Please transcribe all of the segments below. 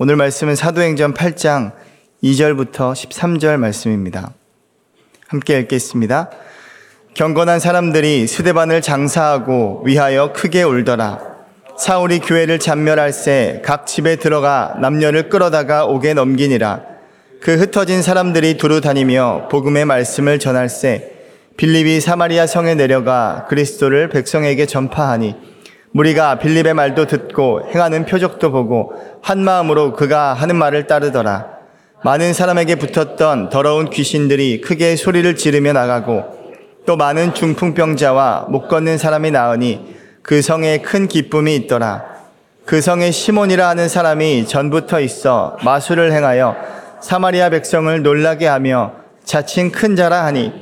오늘 말씀은 사도행전 8장 2절부터 13절 말씀입니다. 함께 읽겠습니다. 경건한 사람들이 수대반을 장사하고 위하여 크게 울더라. 사울이 교회를 잔멸할새 각 집에 들어가 남녀를 끌어다가 옥에 넘기니라. 그 흩어진 사람들이 두루 다니며 복음의 말씀을 전할새 빌립이 사마리아 성에 내려가 그리스도를 백성에게 전파하니 무리가 빌립의 말도 듣고 행하는 표적도 보고 한 마음으로 그가 하는 말을 따르더라. 많은 사람에게 붙었던 더러운 귀신들이 크게 소리를 지르며 나가고 또 많은 중풍병자와 못 걷는 사람이 나으니 그 성에 큰 기쁨이 있더라. 그 성에 시몬이라 하는 사람이 전부터 있어 마술을 행하여 사마리아 백성을 놀라게 하며 자칭 큰 자라 하니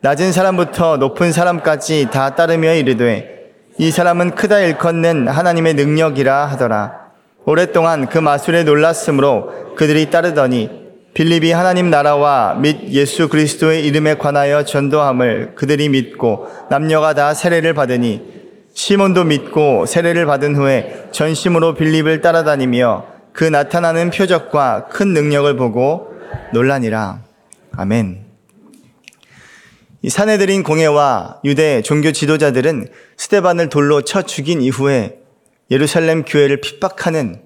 낮은 사람부터 높은 사람까지 다 따르며 이르되 이 사람은 크다 일컫는 하나님의 능력이라 하더라. 오랫동안 그 마술에 놀랐으므로 그들이 따르더니 빌립이 하나님 나라와 및 예수 그리스도의 이름에 관하여 전도함을 그들이 믿고 남녀가 다 세례를 받으니 시몬도 믿고 세례를 받은 후에 전심으로 빌립을 따라다니며 그 나타나는 표적과 큰 능력을 보고 논란이라. 아멘. 이 사내들인 공예와 유대 종교 지도자들은 스테반을 돌로 쳐 죽인 이후에 예루살렘 교회를 핍박하는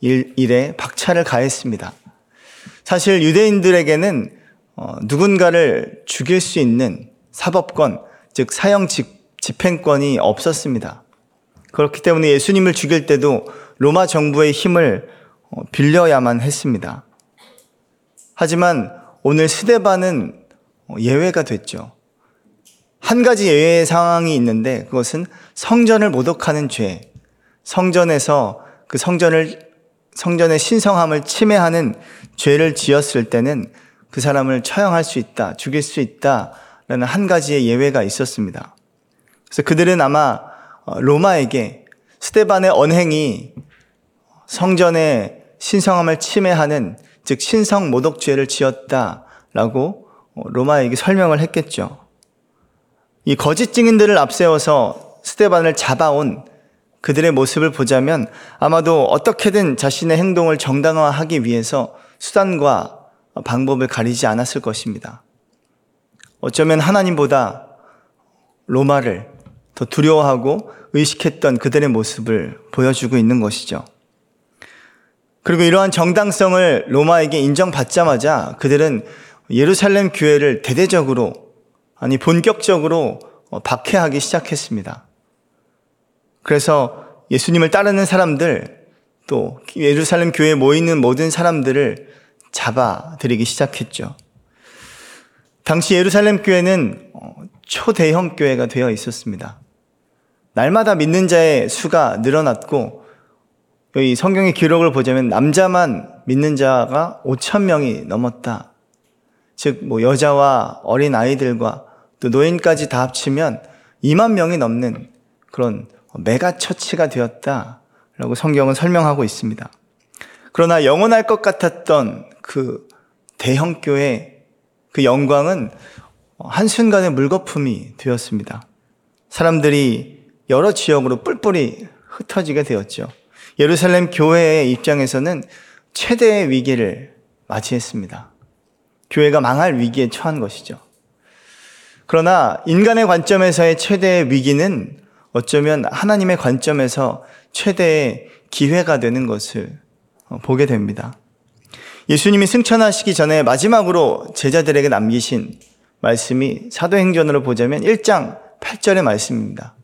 일, 일에 박차를 가했습니다. 사실 유대인들에게는 어, 누군가를 죽일 수 있는 사법권, 즉 사형 집행권이 없었습니다. 그렇기 때문에 예수님을 죽일 때도 로마 정부의 힘을 어, 빌려야만 했습니다. 하지만 오늘 스데반은 어, 예외가 됐죠. 한 가지 예외의 상황이 있는데 그것은 성전을 모독하는 죄. 성전에서 그 성전을 성전의 신성함을 침해하는 죄를 지었을 때는 그 사람을 처형할 수 있다, 죽일 수 있다라는 한 가지의 예외가 있었습니다. 그래서 그들은 아마 어, 로마에게 스테반의 언행이 성전의 신성함을 침해하는 즉 신성 모독죄를 지었다라고 어, 로마에게 설명을 했겠죠. 이 거짓 증인들을 앞세워서 스테반을 잡아온 그들의 모습을 보자면 아마도 어떻게든 자신의 행동을 정당화하기 위해서 수단과 방법을 가리지 않았을 것입니다. 어쩌면 하나님보다 로마를 더 두려워하고 의식했던 그들의 모습을 보여주고 있는 것이죠. 그리고 이러한 정당성을 로마에게 인정받자마자 그들은 예루살렘 교회를 대대적으로, 아니, 본격적으로 박해하기 시작했습니다. 그래서 예수님을 따르는 사람들, 또 예루살렘 교회에 모이는 모든 사람들을 잡아들이기 시작했죠. 당시 예루살렘 교회는 어, 초대형 교회가 되어 있었습니다. 날마다 믿는 자의 수가 늘어났고, 여기 성경의 기록을 보자면 남자만 믿는 자가 5천 명이 넘었다. 즉, 뭐 여자와 어린 아이들과 또 노인까지 다 합치면 2만 명이 넘는 그런 메가 처치가 되었다라고 성경은 설명하고 있습니다. 그러나 영원할 것 같았던 그 대형 교회 그 영광은 한순간의 물거품이 되었습니다. 사람들이 여러 지역으로 뿔뿔이 흩어지게 되었죠. 예루살렘 교회의 입장에서는 최대의 위기를 맞이했습니다. 교회가 망할 위기에 처한 것이죠. 그러나 인간의 관점에서의 최대의 위기는 어쩌면 하나님의 관점에서 최대의 기회가 되는 것을 어, 보게 됩니다. 예수님이 승천하시기 전에 마지막으로 제자들에게 남기신 말씀이 사도행전으로 보자면 1장 8절의 말씀입니다.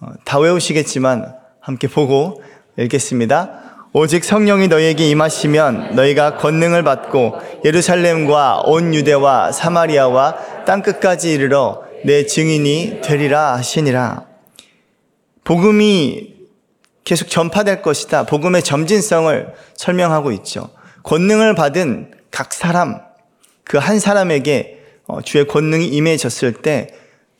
어, 다 외우시겠지만 함께 보고 읽겠습니다. 오직 성령이 너희에게 임하시면 너희가 권능을 받고 예루살렘과 온 유대와 사마리아와 땅 끝까지 이르러 내 증인이 되리라 하시니라. 복음이 계속 전파될 것이다. 복음의 점진성을 설명하고 있죠. 권능을 받은 각 사람, 그 한 사람에게 어, 주의 권능이 임해졌을 때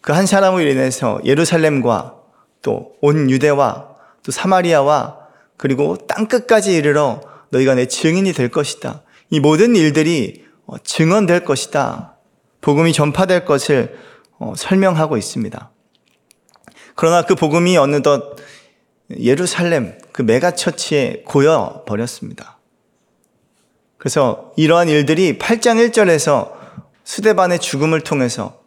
그 한 사람으로 인해서 예루살렘과 또 온 유대와 또 사마리아와 그리고 땅 끝까지 이르러 너희가 내 증인이 될 것이다. 이 모든 일들이 어, 증언될 것이다. 복음이 전파될 것을 어, 설명하고 있습니다. 그러나 그 복음이 어느덧 예루살렘 그 메가처치에 고여 버렸습니다. 그래서 이러한 일들이 8장 1절에서 수대반의 죽음을 통해서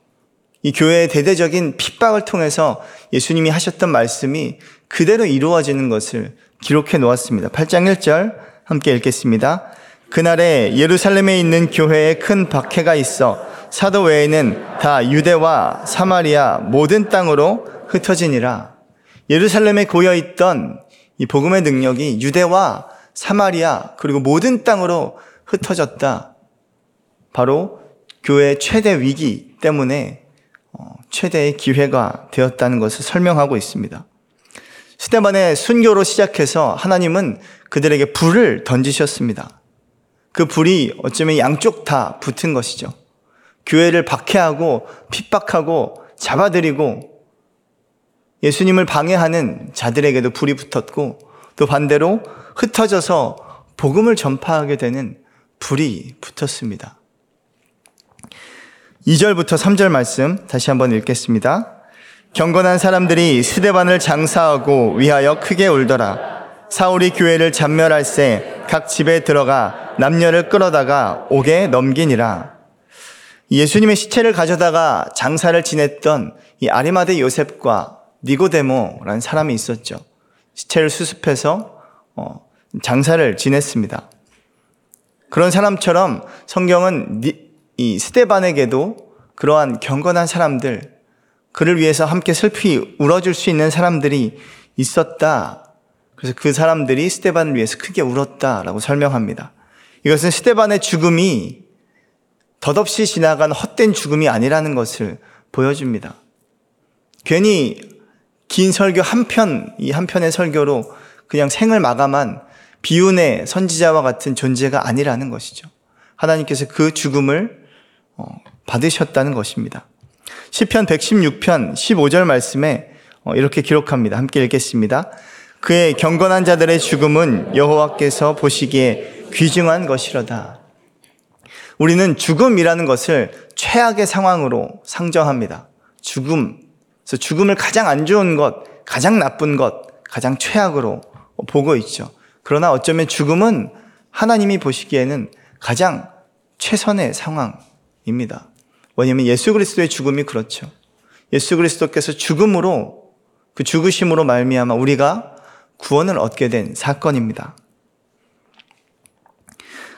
이 교회의 대대적인 핍박을 통해서 예수님이 하셨던 말씀이 그대로 이루어지는 것을 기록해 놓았습니다. 8장 1절 함께 읽겠습니다. 그날에 예루살렘에 있는 교회에 큰 박해가 있어 사도 외에는 다 유대와 사마리아 모든 땅으로 흩어지니라. 예루살렘에 고여 있던 이 복음의 능력이 유대와 사마리아 그리고 모든 땅으로 흩어졌다. 바로 교회 최대 위기 때문에 어, 최대의 기회가 되었다는 것을 설명하고 있습니다. 스테반의 순교로 시작해서 하나님은 그들에게 불을 던지셨습니다. 그 불이 어쩌면 양쪽 다 붙은 것이죠. 교회를 박해하고 핍박하고 잡아들이고 예수님을 방해하는 자들에게도 불이 붙었고 또 반대로 흩어져서 복음을 전파하게 되는 불이 붙었습니다. 2절부터 3절 말씀 다시 한번 읽겠습니다. 경건한 사람들이 스데반을 장사하고 위하여 크게 울더라. 사울이 교회를 잔멸할새 각 집에 들어가 남녀를 끌어다가 옥에 넘기니라. 예수님의 시체를 가져다가 장사를 지냈던 이 아리마대 요셉과 니고데모라는 사람이 있었죠. 시체를 수습해서 어, 장사를 지냈습니다. 그런 사람처럼 성경은 이 스테반에게도 그러한 경건한 사람들, 그를 위해서 함께 슬피 울어줄 수 있는 사람들이 있었다. 그래서 그 사람들이 스테반을 위해서 크게 울었다라고 설명합니다. 이것은 스테반의 죽음이 덧없이 지나간 헛된 죽음이 아니라는 것을 보여줍니다. 괜히 긴 설교 한 편, 이 한 편의 설교로 그냥 생을 마감한 비운의 선지자와 같은 존재가 아니라는 것이죠. 하나님께서 그 죽음을 어, 받으셨다는 것입니다. 시편 116편 15절 말씀에 어, 이렇게 기록합니다. 함께 읽겠습니다. 그의 경건한 자들의 죽음은 여호와께서 보시기에 귀중한 것이로다. 우리는 죽음이라는 것을 최악의 상황으로 상정합니다. 죽음. 그래서 죽음을 가장 안 좋은 것, 가장 나쁜 것, 가장 최악으로 보고 있죠. 그러나 어쩌면 죽음은 하나님이 보시기에는 가장 최선의 상황입니다. 왜냐하면 예수 그리스도의 죽음이 그렇죠. 예수 그리스도께서 죽음으로 그 죽으심으로 말미암아 우리가 구원을 얻게 된 사건입니다.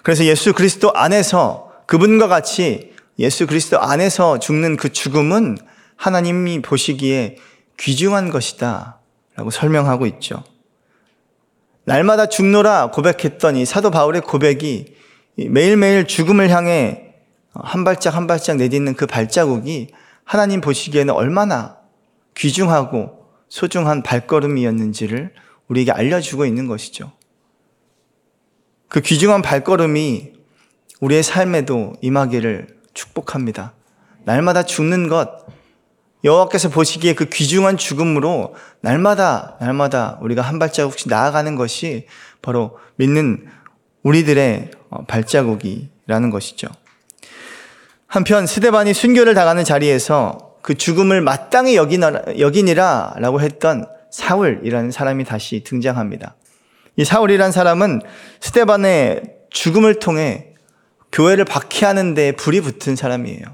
그래서 예수 그리스도 안에서 그분과 같이 예수 그리스도 안에서 죽는 그 죽음은 하나님이 보시기에 귀중한 것이다. 라고 설명하고 있죠. 날마다 죽노라 고백했던 이 사도 바울의 고백이 매일매일 죽음을 향해 한 발짝 한 발짝 내딛는 그 발자국이 하나님 보시기에는 얼마나 귀중하고 소중한 발걸음이었는지를 우리에게 알려주고 있는 것이죠. 그 귀중한 발걸음이 우리의 삶에도 임하기를 축복합니다. 날마다 죽는 것, 여호와께서 보시기에 그 귀중한 죽음으로 날마다 날마다 우리가 한 발자국씩 나아가는 것이 바로 믿는 우리들의 어, 발자국이라는 것이죠. 한편 스데반이 순교를 당하는 자리에서 그 죽음을 마땅히 여기니라 라고 했던 사울이라는 사람이 다시 등장합니다. 이 사울이란 사람은 스데반의 죽음을 통해 교회를 박해하는 데 불이 붙은 사람이에요.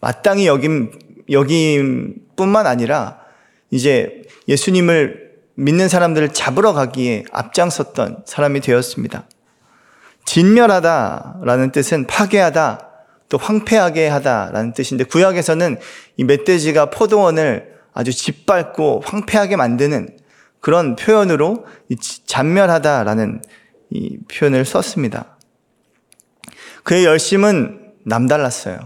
마땅히 여김 여김뿐만 아니라 이제 예수님을 믿는 사람들을 잡으러 가기에 앞장섰던 사람이 되었습니다. 진멸하다라는 뜻은 파괴하다, 또 황폐하게 하다라는 뜻인데 구약에서는 이 멧돼지가 포도원을 아주 짓밟고 황폐하게 만드는 그런 표현으로 잔멸하다라는 이 표현을 썼습니다. 그의 열심은 남달랐어요.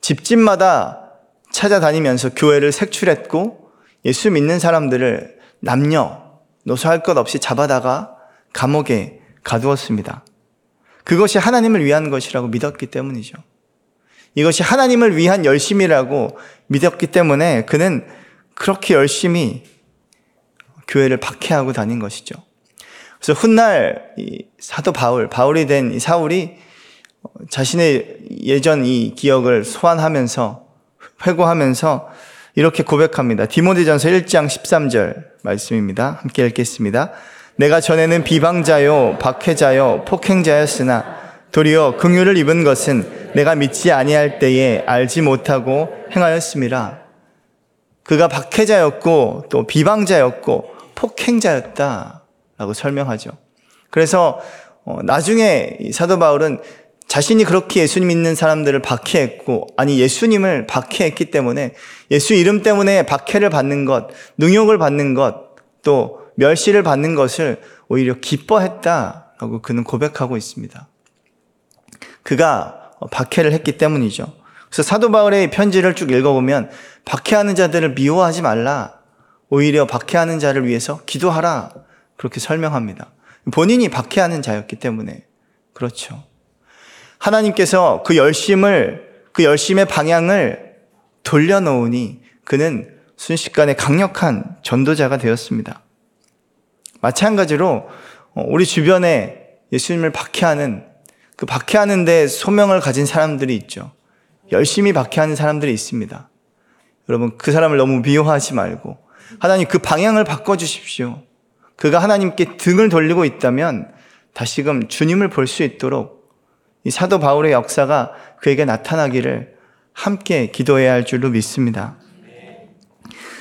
집집마다 찾아다니면서 교회를 색출했고 예수 믿는 사람들을 남녀, 노소할 것 없이 잡아다가 감옥에 가두었습니다. 그것이 하나님을 위한 것이라고 믿었기 때문이죠. 이것이 하나님을 위한 열심이라고 믿었기 때문에 그는 그렇게 열심히 교회를 박해하고 다닌 것이죠. 그래서 훗날 사도 바울, 바울이 된 사울이 자신의 예전 이 기억을 소환하면서 회고하면서 이렇게 고백합니다. 디모데전서 1장 13절 말씀입니다. 함께 읽겠습니다. 내가 전에는 비방자요, 박해자요, 폭행자였으나 도리어 긍휼을 입은 것은 내가 믿지 아니할 때에 알지 못하고 행하였음이라. 그가 박해자였고 또 비방자였고 폭행자였다라고 설명하죠. 그래서 어, 나중에 사도 바울은 자신이 그렇게 예수님 믿는 사람들을 박해했고, 아니, 예수님을 박해했기 때문에 예수 이름 때문에 박해를 받는 것, 능욕을 받는 것, 또 멸시를 받는 것을 오히려 기뻐했다라고 그는 고백하고 있습니다. 그가 박해를 했기 때문이죠. 그래서 사도 바울의 편지를 쭉 읽어보면 박해하는 자들을 미워하지 말라. 오히려 박해하는 자를 위해서 기도하라. 그렇게 설명합니다. 본인이 박해하는 자였기 때문에 그렇죠. 하나님께서 그 열심을 그 열심의 방향을 돌려놓으니 그는 순식간에 강력한 전도자가 되었습니다. 마찬가지로 어, 우리 주변에 예수님을 박해하는 그 박해하는 데 소명을 가진 사람들이 있죠. 열심히 박해하는 사람들이 있습니다. 여러분 그 사람을 너무 미워하지 말고 하나님 그 방향을 바꿔 주십시오. 그가 하나님께 등을 돌리고 있다면 다시금 주님을 볼 수 있도록 이 사도 바울의 역사가 그에게 나타나기를 함께 기도해야 할 줄로 믿습니다.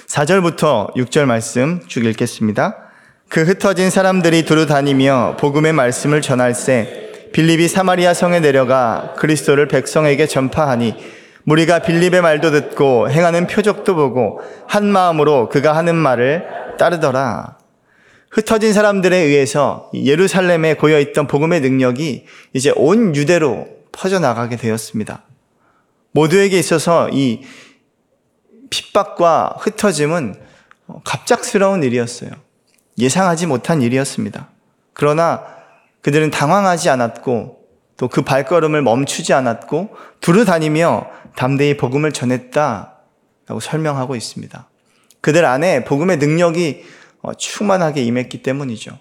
4절부터 6절 말씀 쭉 읽겠습니다. 그 흩어진 사람들이 두루 다니며 복음의 말씀을 전할세 빌립이 사마리아 성에 내려가 그리스도를 백성에게 전파하니 무리가 빌립의 말도 듣고 행하는 표적도 보고 한 마음으로 그가 하는 말을 따르더라. 흩어진 사람들에 의해서 예루살렘에 고여 있던 복음의 능력이 이제 온 유대로 퍼져나가게 되었습니다. 모두에게 있어서 이 핍박과 흩어짐은 갑작스러운 일이었어요. 예상하지 못한 일이었습니다. 그러나 그들은 당황하지 않았고 또 그 발걸음을 멈추지 않았고 두루 다니며 담대히 복음을 전했다라고 설명하고 있습니다. 그들 안에 복음의 능력이 어, 충만하게 임했기 때문이죠.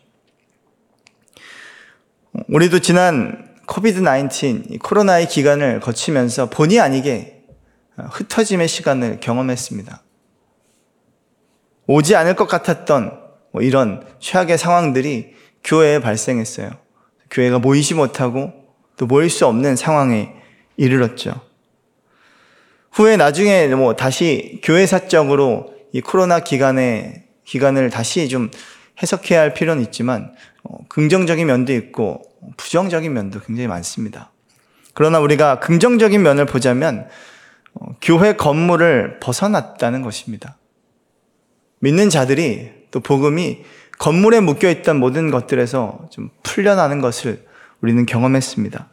우리도 지난 코비드 19 코로나의 기간을 거치면서 본의 아니게 어, 흩어짐의 시간을 경험했습니다. 오지 않을 것 같았던 뭐 이런 최악의 상황들이 교회에 발생했어요. 교회가 모이지 못하고 또 모일 수 없는 상황에 이르렀죠. 후에 나중에 뭐 다시 교회 사적으로 이 코로나 기간에 기간을 다시 좀 해석해야 할 필요는 있지만 어, 긍정적인 면도 있고 부정적인 면도 굉장히 많습니다. 그러나 우리가 긍정적인 면을 보자면 어, 교회 건물을 벗어났다는 것입니다. 믿는 자들이 또 복음이 건물에 묶여 있던 모든 것들에서 좀 풀려나는 것을 우리는 경험했습니다.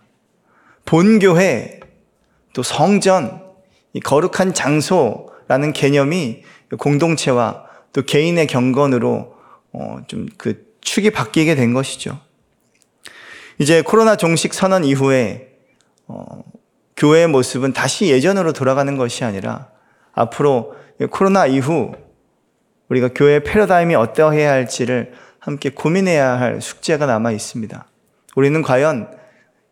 본교회, 또 성전, 이 거룩한 장소라는 개념이 공동체와 또 개인의 경건으로 어, 좀 그 축이 바뀌게 된 것이죠. 이제 코로나 종식 선언 이후에 어, 교회의 모습은 다시 예전으로 돌아가는 것이 아니라 앞으로 코로나 이후 우리가 교회의 패러다임이 어떠해야 할지를 함께 고민해야 할 숙제가 남아 있습니다. 우리는 과연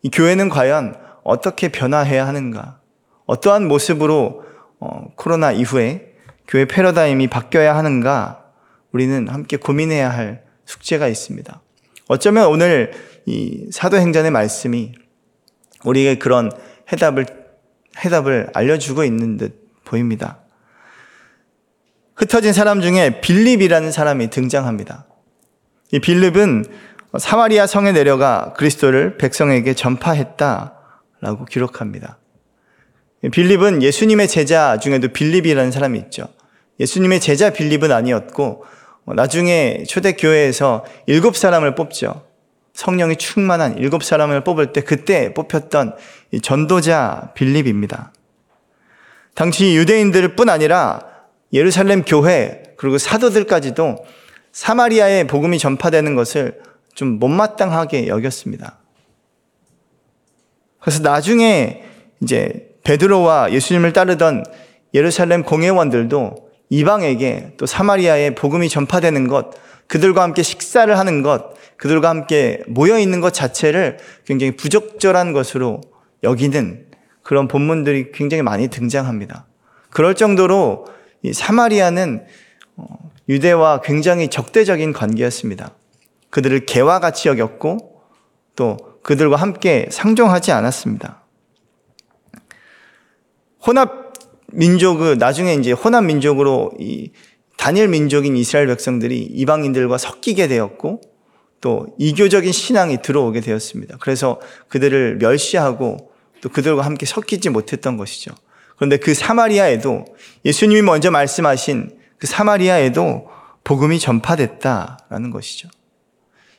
이 교회는 과연 어떻게 변화해야 하는가? 어떠한 모습으로 어, 코로나 이후에 교회 패러다임이 바뀌어야 하는가 우리는 함께 고민해야 할 숙제가 있습니다. 어쩌면 오늘 이 사도행전의 말씀이 우리에게 그런 해답을 해답을 알려주고 있는 듯 보입니다. 흩어진 사람 중에 빌립이라는 사람이 등장합니다. 이 빌립은 사마리아 성에 내려가 그리스도를 백성에게 전파했다라고 기록합니다. 빌립은 예수님의 제자 중에도 빌립이라는 사람이 있죠. 예수님의 제자 빌립은 아니었고 나중에 초대교회에서 일곱 사람을 뽑죠. 성령이 충만한 일곱 사람을 뽑을 때 그때 뽑혔던 전도자 빌립입니다. 당시 유대인들 뿐 아니라 예루살렘 교회 그리고 사도들까지도 사마리아에 복음이 전파되는 것을 좀 못마땅하게 여겼습니다. 그래서 나중에 이제 베드로와 예수님을 따르던 예루살렘 공회원들도 이방에게 또 사마리아에 복음이 전파되는 것, 그들과 함께 식사를 하는 것, 그들과 함께 모여 있는 것 자체를 굉장히 부적절한 것으로 여기는 그런 본문들이 굉장히 많이 등장합니다. 그럴 정도로 이 사마리아는 어, 유대와 굉장히 적대적인 관계였습니다. 그들을 개와 같이 여겼고 또 그들과 함께 상종하지 않았습니다. 혼합 민족을 나중에 이제 혼합 민족으로 이 단일 민족인 이스라엘 백성들이 이방인들과 섞이게 되었고 또 이교적인 신앙이 들어오게 되었습니다. 그래서 그들을 멸시하고 또 그들과 함께 섞이지 못했던 것이죠. 그런데 그 사마리아에도 예수님이 먼저 말씀하신 그 사마리아에도 복음이 전파됐다라는 것이죠.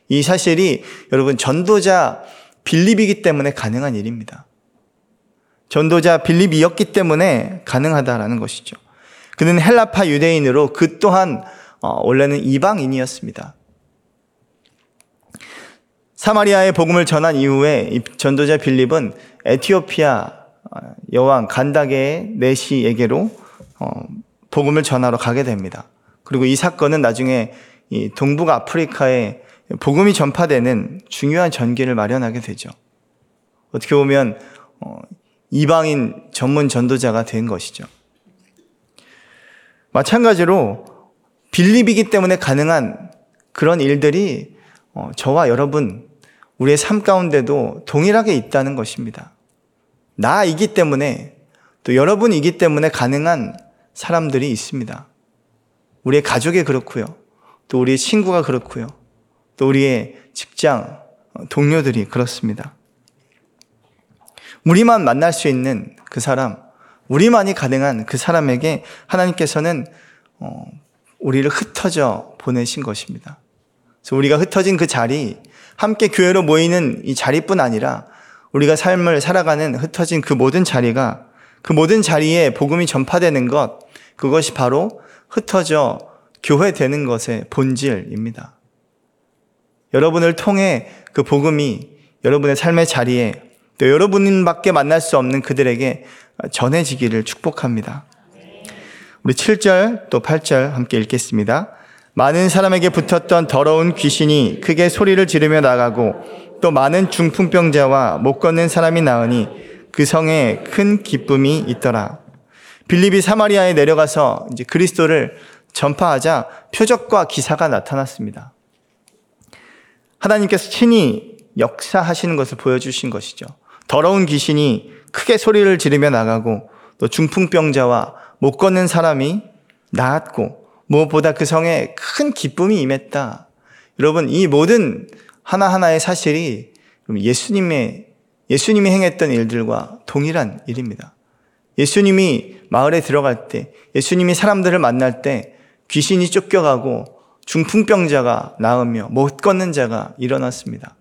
이 사실이 여러분 전도자 빌립이기 때문에 가능한 일입니다. 전도자 빌립이었기 때문에 가능하다라는 것이죠. 그는 헬라파 유대인으로 그 또한 어, 원래는 이방인이었습니다. 사마리아의 복음을 전한 이후에 전도자 빌립은 에티오피아 어, 여왕 간다게의 내시에게로 어, 복음을 전하러 가게 됩니다. 그리고 이 사건은 나중에 동북 아프리카에 복음이 전파되는 중요한 전기를 마련하게 되죠. 어떻게 보면 이방인 전문 전도자가 된 것이죠. 마찬가지로 빌립이기 때문에 가능한 그런 일들이 어, 저와 여러분, 우리의 삶 가운데도 동일하게 있다는 것입니다. 나이기 때문에 또 여러분이기 때문에 가능한 사람들이 있습니다. 우리의 가족이 그렇고요. 또 우리의 친구가 그렇고요. 또 우리의 직장 어, 동료들이 그렇습니다. 우리만 만날 수 있는 그 사람, 우리만이 가능한 그 사람에게 하나님께서는 어, 우리를 흩어져 보내신 것입니다. 그래서 우리가 흩어진 그 자리, 함께 교회로 모이는 이 자리뿐 아니라 우리가 삶을 살아가는 흩어진 그 모든 자리가 그 모든 자리에 복음이 전파되는 것, 그것이 바로 흩어져 교회 되는 것의 본질입니다. 여러분을 통해 그 복음이 여러분의 삶의 자리에 또 여러분밖에 만날 수 없는 그들에게 전해지기를 축복합니다. 우리 7절 또 8절 함께 읽겠습니다. 많은 사람에게 붙었던 더러운 귀신이 크게 소리를 지르며 나가고 또 많은 중풍병자와 못 걷는 사람이 나으니 그 성에 큰 기쁨이 있더라. 빌립이 사마리아에 내려가서 이제 그리스도를 전파하자 표적과 기사가 나타났습니다. 하나님께서 친히 역사하시는 것을 보여주신 것이죠. 더러운 귀신이 크게 소리를 지르며 나가고 또 중풍병자와 못 걷는 사람이 나았고 무엇보다 그 성에 큰 기쁨이 임했다. 여러분 이 모든 하나하나의 사실이 예수님의 예수님이 행했던 일들과 동일한 일입니다. 예수님이 마을에 들어갈 때, 예수님이 사람들을 만날 때 귀신이 쫓겨가고 중풍병자가 나으며 못 걷는 자가 일어났습니다.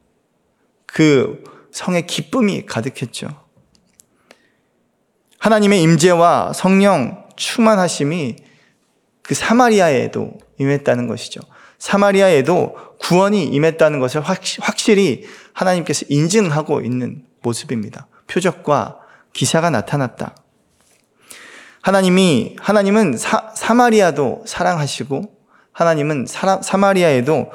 그 성에 기쁨이 가득했죠. 하나님의 임재와 성령 충만하심이 그 사마리아에도 임했다는 것이죠. 사마리아에도 구원이 임했다는 것을 확실히 하나님께서 인증하고 있는 모습입니다. 표적과 기사가 나타났다. 하나님이 하나님은 사, 사마리아도 사랑하시고 하나님은 사, 사마리아에도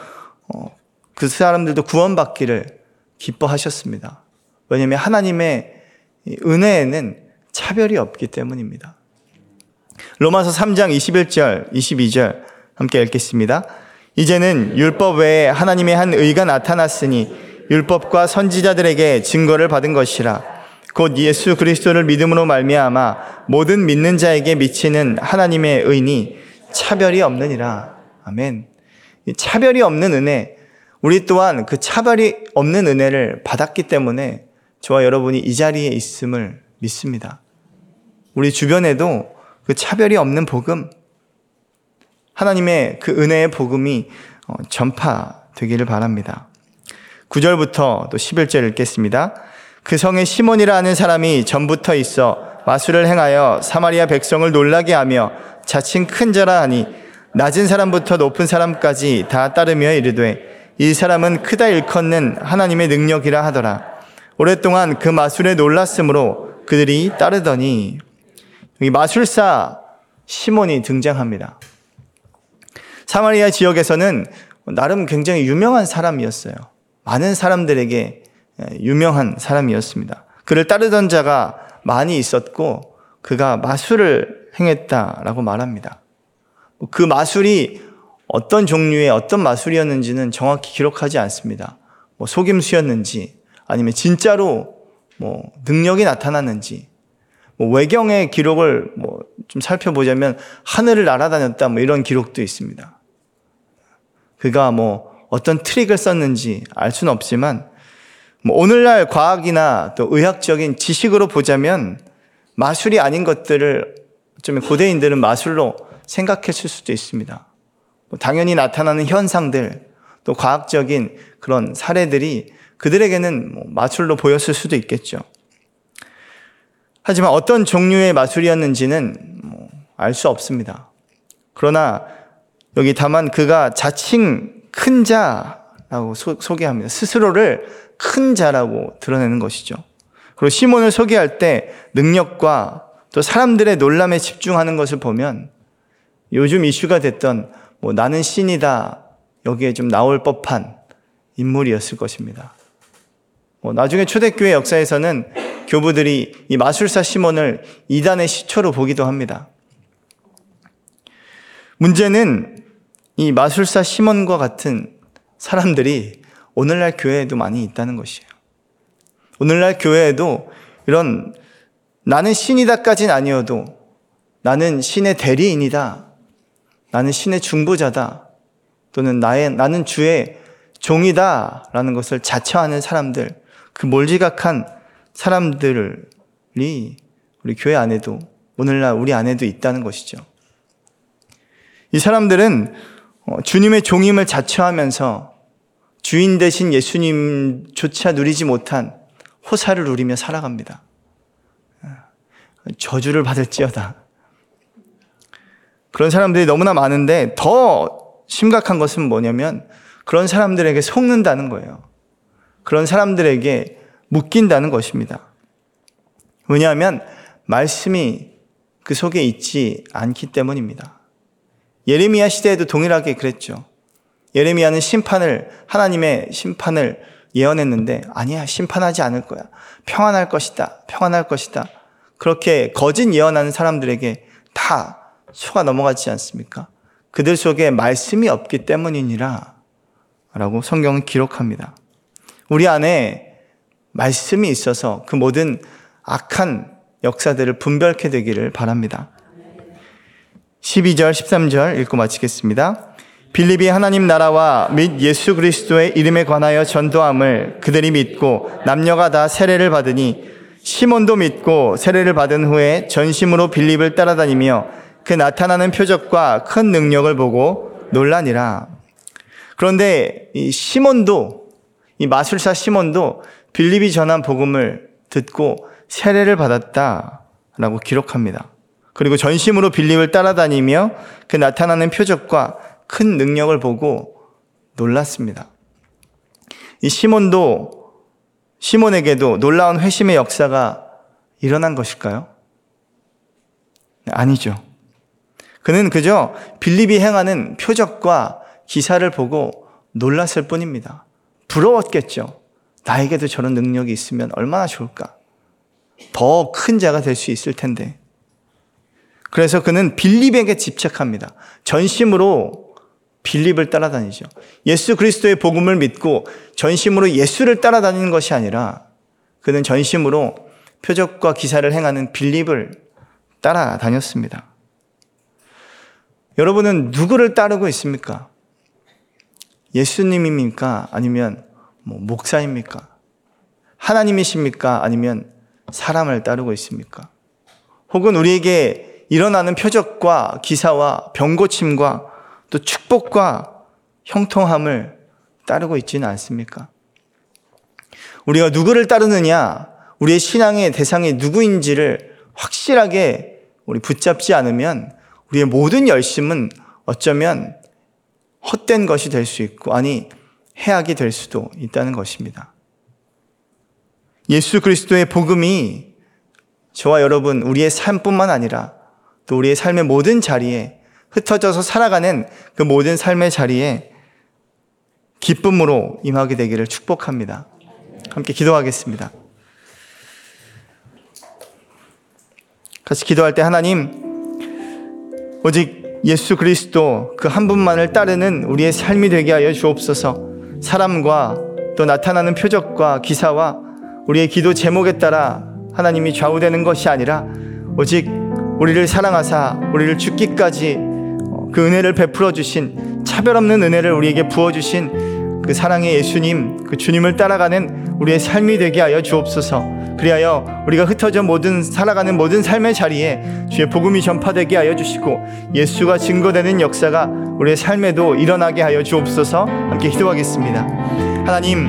어, 그 사람들도 구원받기를 기뻐하셨습니다. 왜냐하면 하나님의 은혜에는 차별이 없기 때문입니다. 로마서 3장 21절, 22절 함께 읽겠습니다. 이제는 율법 외에 하나님의 한 의가 나타났으니 율법과 선지자들에게 증거를 받은 것이라 곧 예수 그리스도를 믿음으로 말미암아 모든 믿는 자에게 미치는 하나님의 의니 차별이 없느니라. 아멘. 차별이 없는 은혜, 우리 또한 그 차별이 없는 은혜를 받았기 때문에 저와 여러분이 이 자리에 있음을 믿습니다. 우리 주변에도 그 차별이 없는 복음, 하나님의 그 은혜의 복음이 어, 전파되기를 바랍니다. 9절부터 또 11절 읽겠습니다. 그 성에 시몬이라 하는 사람이 전부터 있어 마술을 행하여 사마리아 백성을 놀라게 하며 자칭 큰 자라 하니 낮은 사람부터 높은 사람까지 다 따르며 이르되 이 사람은 크다 일컫는 하나님의 능력이라 하더라. 오랫동안 그 마술에 놀랐으므로 그들이 따르더니 여기 마술사 시몬이 등장합니다. 사마리아 지역에서는 나름 굉장히 유명한 사람이었어요. 많은 사람들에게 유명한 사람이었습니다. 그를 따르던 자가 많이 있었고 그가 마술을 행했다라고 말합니다. 그 마술이 어떤 종류의 어떤 마술이었는지는 정확히 기록하지 않습니다. 뭐 속임수였는지 아니면 진짜로 뭐 능력이 나타났는지 뭐 외경의 기록을 뭐 좀 살펴보자면 하늘을 날아다녔다 뭐 이런 기록도 있습니다. 그가 뭐 어떤 트릭을 썼는지 알 수는 없지만 뭐 오늘날 과학이나 또 의학적인 지식으로 보자면 마술이 아닌 것들을 좀 고대인들은 마술로 생각했을 수도 있습니다. 뭐 당연히 나타나는 현상들, 또 과학적인 그런 사례들이 그들에게는 뭐 마술로 보였을 수도 있겠죠. 하지만 어떤 종류의 마술이었는지는 뭐 알수 없습니다. 그러나 여기 다만 그가 자칭 큰 자라고 소, 개합니다 스스로를 큰 자라고 드러내는 것이죠. 그리고 시몬을 소개할 때 능력과 또 사람들의 놀람에 집중하는 것을 보면 요즘 이슈가 됐던 뭐 나는 신이다 여기에 좀 나올 법한 인물이었을 것입니다. 뭐 나중에 초대교회 역사에서는 교부들이 이 마술사 시몬을 이단의 시초로 보기도 합니다. 문제는 이 마술사 시몬과 같은 사람들이 오늘날 교회에도 많이 있다는 것이에요. 오늘날 교회에도 이런 나는 신이다까진 아니어도 나는 신의 대리인이다. 나는 신의 중보자다. 또는 나의, 나는 주의 종이다. 라는 것을 자처하는 사람들, 그 몰지각한 사람들이 우리 교회 안에도, 오늘날 우리 안에도 있다는 것이죠. 이 사람들은 어, 주님의 종임을 자처하면서 주인 대신 예수님조차 누리지 못한 호사를 누리며 살아갑니다. 저주를 받을지어다. 그런 사람들이 너무나 많은데 더 심각한 것은 뭐냐면 그런 사람들에게 속는다는 거예요. 그런 사람들에게 묶인다는 것입니다. 왜냐하면 말씀이 그 속에 있지 않기 때문입니다. 예레미야 시대에도 동일하게 그랬죠. 예레미야는 심판을 하나님의 심판을 예언했는데 아니야 심판하지 않을 거야. 평안할 것이다. 평안할 것이다. 그렇게 거짓 예언하는 사람들에게 다 속아 넘어가지 않습니까? 그들 속에 말씀이 없기 때문이니라 라고 성경은 기록합니다. 우리 안에 말씀이 있어서 그 모든 악한 역사들을 분별케 되기를 바랍니다. 12절, 13절 읽고 마치겠습니다. 빌립이 하나님 나라와 및 예수 그리스도의 이름에 관하여 전도함을 그들이 믿고 남녀가 다 세례를 받으니 시몬도 믿고 세례를 받은 후에 전심으로 빌립을 따라다니며 그 나타나는 표적과 큰 능력을 보고 놀라니라. 그런데 이 시몬도 이 마술사 시몬도 빌립이 전한 복음을 듣고 세례를 받았다라고 기록합니다. 그리고 전심으로 빌립을 따라다니며 그 나타나는 표적과 큰 능력을 보고 놀랐습니다. 이 시몬도 시몬에게도 놀라운 회심의 역사가 일어난 것일까요? 아니죠. 그는 그저 빌립이 행하는 표적과 기사를 보고 놀랐을 뿐입니다. 부러웠겠죠. 나에게도 저런 능력이 있으면 얼마나 좋을까. 더 큰 자가 될 수 있을 텐데. 그래서 그는 빌립에게 집착합니다. 전심으로 빌립을 따라다니죠. 예수 그리스도의 복음을 믿고 전심으로 예수를 따라다니는 것이 아니라 그는 전심으로 표적과 기사를 행하는 빌립을 따라다녔습니다. 여러분은 누구를 따르고 있습니까? 예수님입니까? 아니면 뭐 목사입니까? 하나님이십니까? 아니면 사람을 따르고 있습니까? 혹은 우리에게 일어나는 표적과 기사와 병고침과 또 축복과 형통함을 따르고 있지는 않습니까? 우리가 누구를 따르느냐, 우리의 신앙의 대상이 누구인지를 확실하게 우리 붙잡지 않으면 우리의 모든 열심은 어쩌면 헛된 것이 될 수 있고, 아니, 해악이 될 수도 있다는 것입니다. 예수 그리스도의 복음이 저와 여러분, 우리의 삶뿐만 아니라 또 우리의 삶의 모든 자리에 흩어져서 살아가는 그 모든 삶의 자리에 기쁨으로 임하게 되기를 축복합니다. 함께 기도하겠습니다. 같이 기도할 때 하나님, 오직 예수 그리스도 그 한 분만을 따르는 우리의 삶이 되게 하여 주옵소서. 사람과 또 나타나는 표적과 기사와 우리의 기도 제목에 따라 하나님이 좌우되는 것이 아니라 오직 우리를 사랑하사 우리를 죽기까지 그 은혜를 베풀어 주신 차별 없는 은혜를 우리에게 부어 주신 그 사랑의 예수님 그 주님을 따라가는 우리의 삶이 되게 하여 주옵소서. 그리하여 우리가 흩어져 모든 살아가는 모든 삶의 자리에 주의 복음이 전파되게 하여 주시고 예수가 증거되는 역사가 우리의 삶에도 일어나게 하여 주옵소서. 함께 기도하겠습니다. 하나님,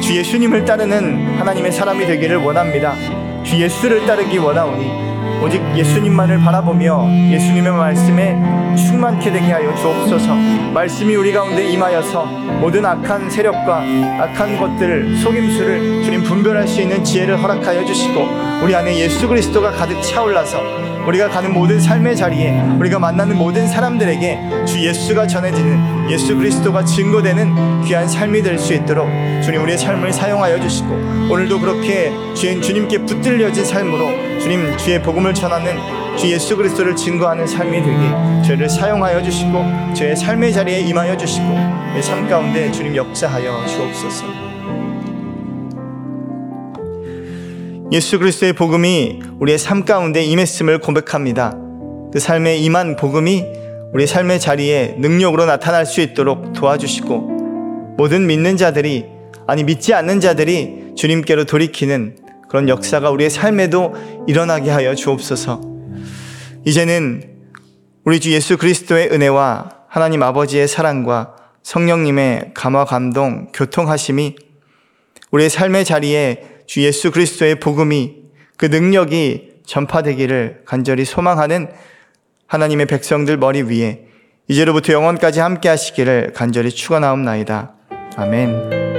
주 예수님을 따르는 하나님의 사람이 되기를 원합니다. 주 예수를 따르기 원하오니 오직 예수님만을 바라보며 예수님의 말씀에 충만케 되게 하여 주옵소서. 말씀이 우리 가운데 임하여서 모든 악한 세력과 악한 것들, 속임수를 주님 분별할 수 있는 지혜를 허락하여 주시고 우리 안에 예수 그리스도가 가득 차올라서 우리가 가는 모든 삶의 자리에 우리가 만나는 모든 사람들에게 주 예수가 전해지는 예수 그리스도가 증거되는 귀한 삶이 될 수 있도록 주님 우리의 삶을 사용하여 주시고 오늘도 그렇게 주인 주님께 붙들려진 삶으로 주님 주의 복음을 전하는 주 예수 그리스도를 증거하는 삶이 되게 저희를 사용하여 주시고 저의 삶의 자리에 임하여 주시고 내 삶 가운데 주님 역사하여 주옵소서. 예수 그리스도의 복음이 우리의 삶 가운데 임했음을 고백합니다. 그 삶에 임한 복음이 우리 삶의 자리에 능력으로 나타날 수 있도록 도와주시고 모든 믿는 자들이 아니 믿지 않는 자들이 주님께로 돌이키는 그런 역사가 우리의 삶에도 일어나게 하여 주옵소서. 이제는 우리 주 예수 그리스도의 은혜와 하나님 아버지의 사랑과 성령님의 감화 감동 교통하심이 우리의 삶의 자리에 주 예수 그리스도의 복음이 그 능력이 전파되기를 간절히 소망하는 하나님의 백성들 머리 위에 이제로부터 영원까지 함께 하시기를 간절히 축원하옵나이다. 아멘.